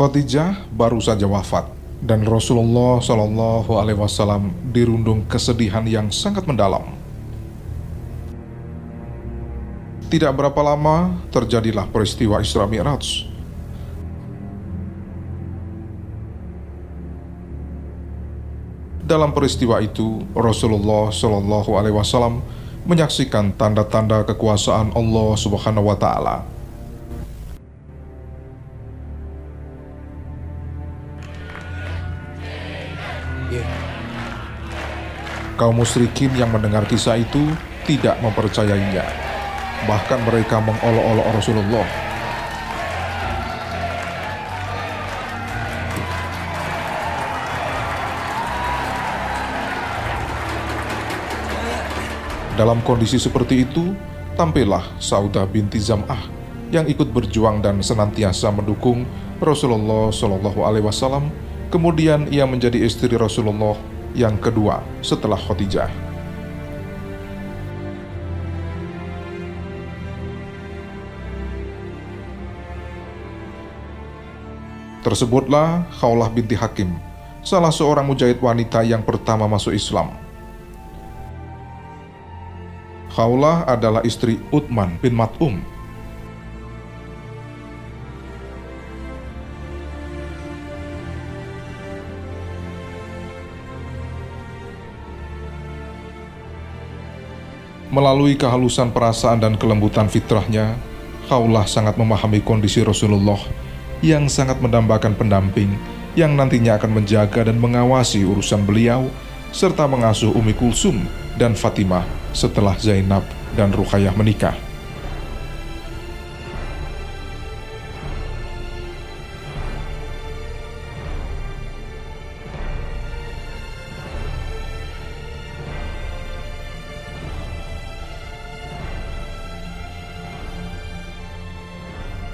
Khadijah baru saja wafat dan Rasulullah Shallallahu Alaihi Wasallam dirundung kesedihan yang sangat mendalam. Tidak berapa lama terjadilah peristiwa Isra Mi'raj. Dalam peristiwa itu, Rasulullah Shallallahu Alaihi Wasallam menyaksikan tanda-tanda kekuasaan Allah Subhanahu Wa Taala. Kaum musyrikin yang mendengar kisah itu tidak mempercayainya. Bahkan mereka mengolok-olok Rasulullah. Dalam kondisi seperti itu, tampillah Saudah binti Zam'ah yang ikut berjuang dan senantiasa mendukung Rasulullah Shallallahu Alaihi Wasallam. Kemudian ia menjadi istri Rasulullah yang kedua setelah Khadijah. Tersebutlah Khawlah binti Hakim, salah seorang mujahid wanita yang pertama masuk Islam. Khawlah adalah istri Uthman bin Mat'um Melalui kehalusan perasaan dan kelembutan fitrahnya, Khawlah sangat memahami kondisi Rasulullah yang sangat mendambakan pendamping yang nantinya akan menjaga dan mengawasi urusan beliau serta mengasuh Umi Kulsum dan Fatimah setelah Zainab dan Ruqayyah menikah.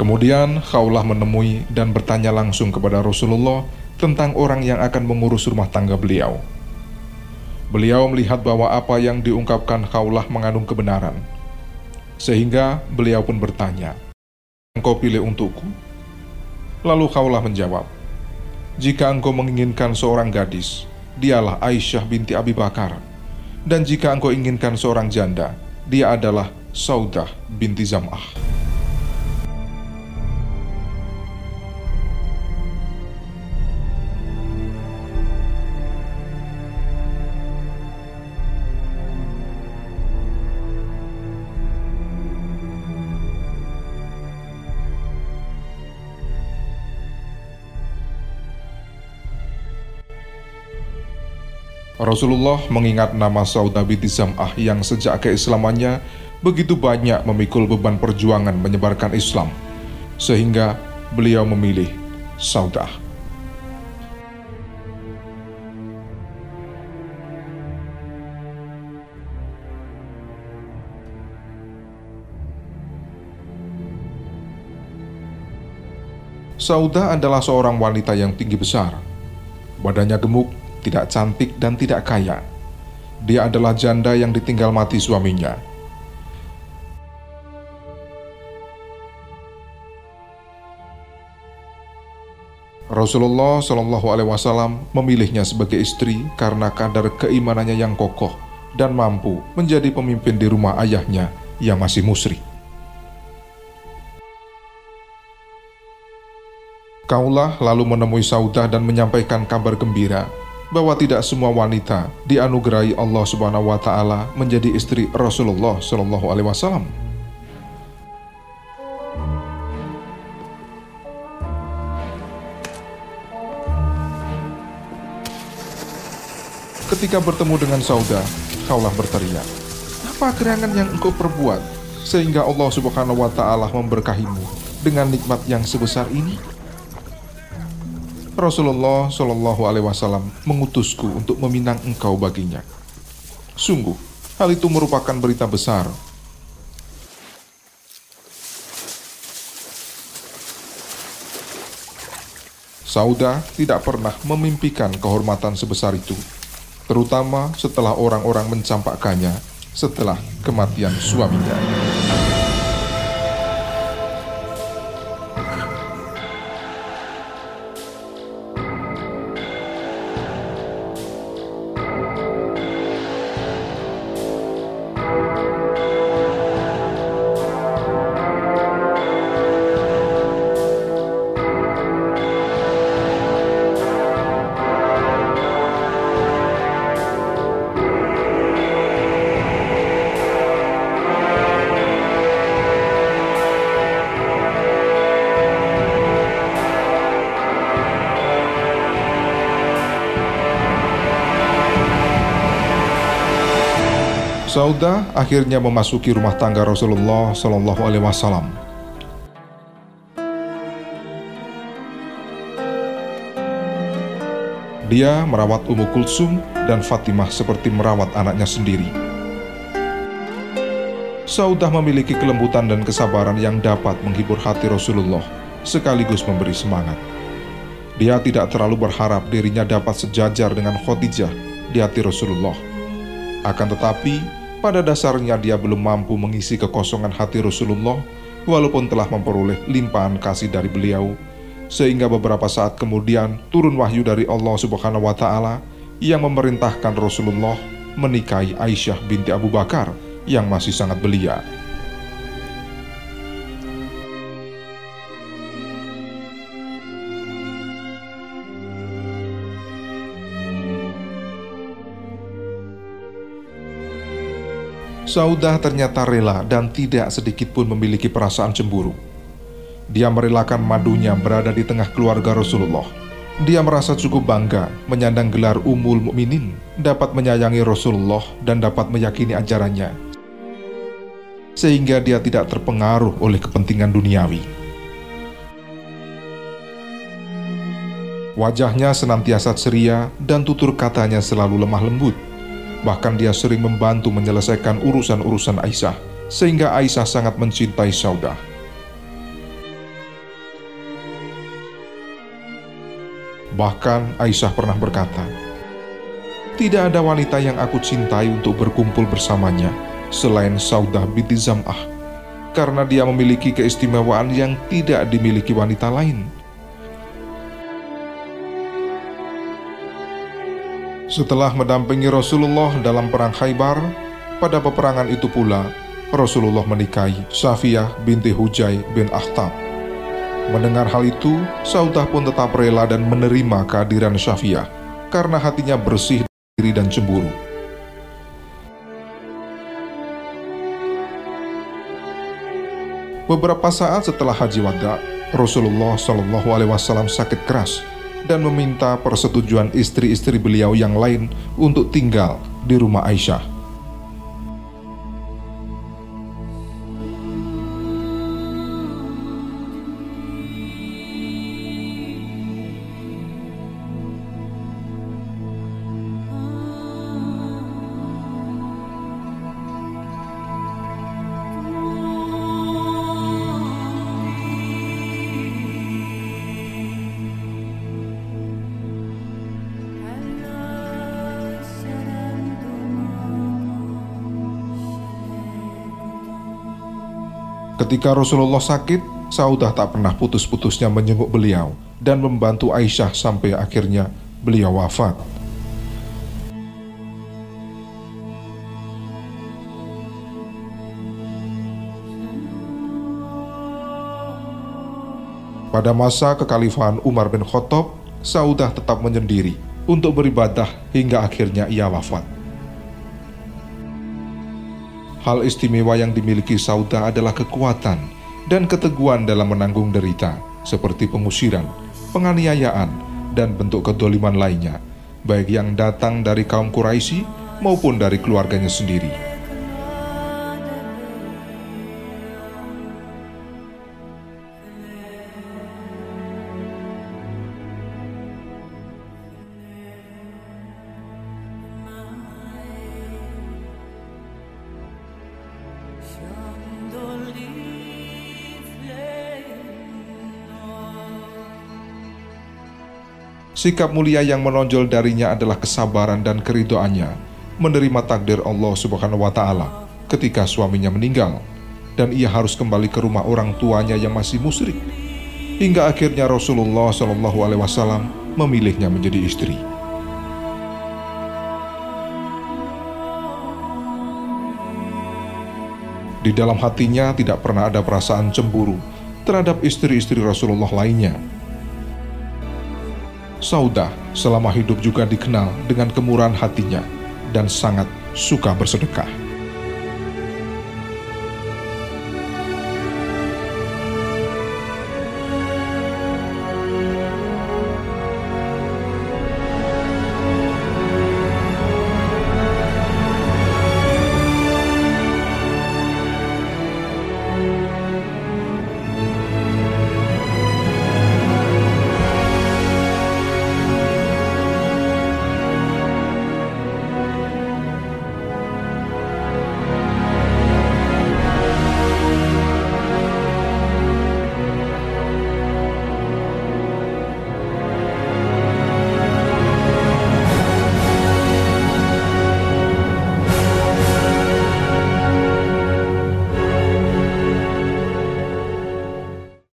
Kemudian Khawlah menemui dan bertanya langsung kepada Rasulullah tentang orang yang akan mengurus rumah tangga beliau. Beliau melihat bahwa apa yang diungkapkan Khawlah mengandung kebenaran. Sehingga beliau pun bertanya, Engkau pilih untukku? Lalu Khawlah menjawab, Jika engkau menginginkan seorang gadis, dialah Aisyah binti Abi Bakar. Dan jika engkau inginkan seorang janda, dia adalah Saudah binti Zam'ah. Rasulullah mengingat nama Saudah binti Zam'ah yang sejak keislamannya begitu banyak memikul beban perjuangan menyebarkan Islam, sehingga beliau memilih Saudah. Saudah adalah seorang wanita yang tinggi besar. Badannya gemuk tidak cantik dan tidak kaya. Dia adalah janda yang ditinggal mati suaminya. Rasulullah Shallallahu Alaihi Wasallam memilihnya sebagai istri karena kadar keimanannya yang kokoh dan mampu menjadi pemimpin di rumah ayahnya yang masih musyrik. Kaulah lalu menemui Saudah dan menyampaikan kabar gembira bahwa tidak semua wanita dianugerahi Allah Subhanahu wa taala menjadi istri Rasulullah Shallallahu alaihi wasallam. Ketika bertemu dengan Sauda, kaulah berteriak, "Apa gerangan yang engkau perbuat sehingga Allah Subhanahu wa taala memberkahimu dengan nikmat yang sebesar ini?" Rasulullah Shallallahu Alaihi Wasallam mengutusku untuk meminang engkau baginya. Sungguh, hal itu merupakan berita besar. Sauda tidak pernah memimpikan kehormatan sebesar itu, terutama setelah orang-orang mencampakkannya setelah kematian suaminya. Saudah akhirnya memasuki rumah tangga Rasulullah Shallallahu Alaihi Wasallam. Dia merawat Ummu Kulsum dan Fatimah seperti merawat anaknya sendiri. Saudah memiliki kelembutan dan kesabaran yang dapat menghibur hati Rasulullah sekaligus memberi semangat. Dia tidak terlalu berharap dirinya dapat sejajar dengan Khadijah di hati Rasulullah. Akan tetapi, pada dasarnya dia belum mampu mengisi kekosongan hati Rasulullah walaupun telah memperoleh limpahan kasih dari beliau sehingga beberapa saat kemudian turun wahyu dari Allah Subhanahu wa taala yang memerintahkan Rasulullah menikahi Aisyah binti Abu Bakar yang masih sangat belia. Saudah ternyata rela dan tidak sedikit pun memiliki perasaan cemburu. Dia merelakan madunya berada di tengah keluarga Rasulullah. Dia merasa cukup bangga menyandang gelar Umul Mukminin, dapat menyayangi Rasulullah dan dapat meyakini ajarannya. Sehingga dia tidak terpengaruh oleh kepentingan duniawi. Wajahnya senantiasa ceria dan tutur katanya selalu lemah lembut. Bahkan dia sering membantu menyelesaikan urusan-urusan Aisyah, sehingga Aisyah sangat mencintai Saudah. Bahkan Aisyah pernah berkata, "Tidak ada wanita yang aku cintai untuk berkumpul bersamanya selain Saudah binti Zam'ah, karena dia memiliki keistimewaan yang tidak dimiliki wanita lain." Setelah mendampingi Rasulullah dalam perang Khaybar, pada peperangan itu pula Rasulullah menikahi Safiyah binti Hujai bin Akhtab Mendengar hal itu, Saudah pun tetap rela dan menerima kehadiran Syafiyah karena hatinya bersih diri dan cemburu. Beberapa saat setelah Haji Wada, Rasulullah Shallallahu Alaihi Wasallam sakit keras dan meminta persetujuan istri-istri beliau yang lain untuk tinggal di rumah Aisyah. Ketika Rasulullah sakit, Saudah tak pernah putus-putusnya menyenguk beliau dan membantu Aisyah sampai akhirnya beliau wafat. Pada masa kekhalifahan Umar bin Khattab, Saudah tetap menyendiri untuk beribadah hingga akhirnya ia wafat. Hal istimewa yang dimiliki Sauda adalah kekuatan dan keteguhan dalam menanggung derita, seperti pengusiran, penganiayaan, dan bentuk kedoliman lainnya, baik yang datang dari kaum Quraisy maupun dari keluarganya sendiri. Sikap mulia yang menonjol darinya adalah kesabaran dan keridoannya menerima takdir Allah Subhanahu wa taala ketika suaminya meninggal dan ia harus kembali ke rumah orang tuanya yang masih musyrik. Hingga akhirnya Rasulullah Shallallahu alaihi wasallam memilihnya menjadi istri. Di dalam hatinya tidak pernah ada perasaan cemburu terhadap istri-istri Rasulullah lainnya Saudah selama hidup juga dikenal dengan kemurahan hatinya dan sangat suka bersedekah.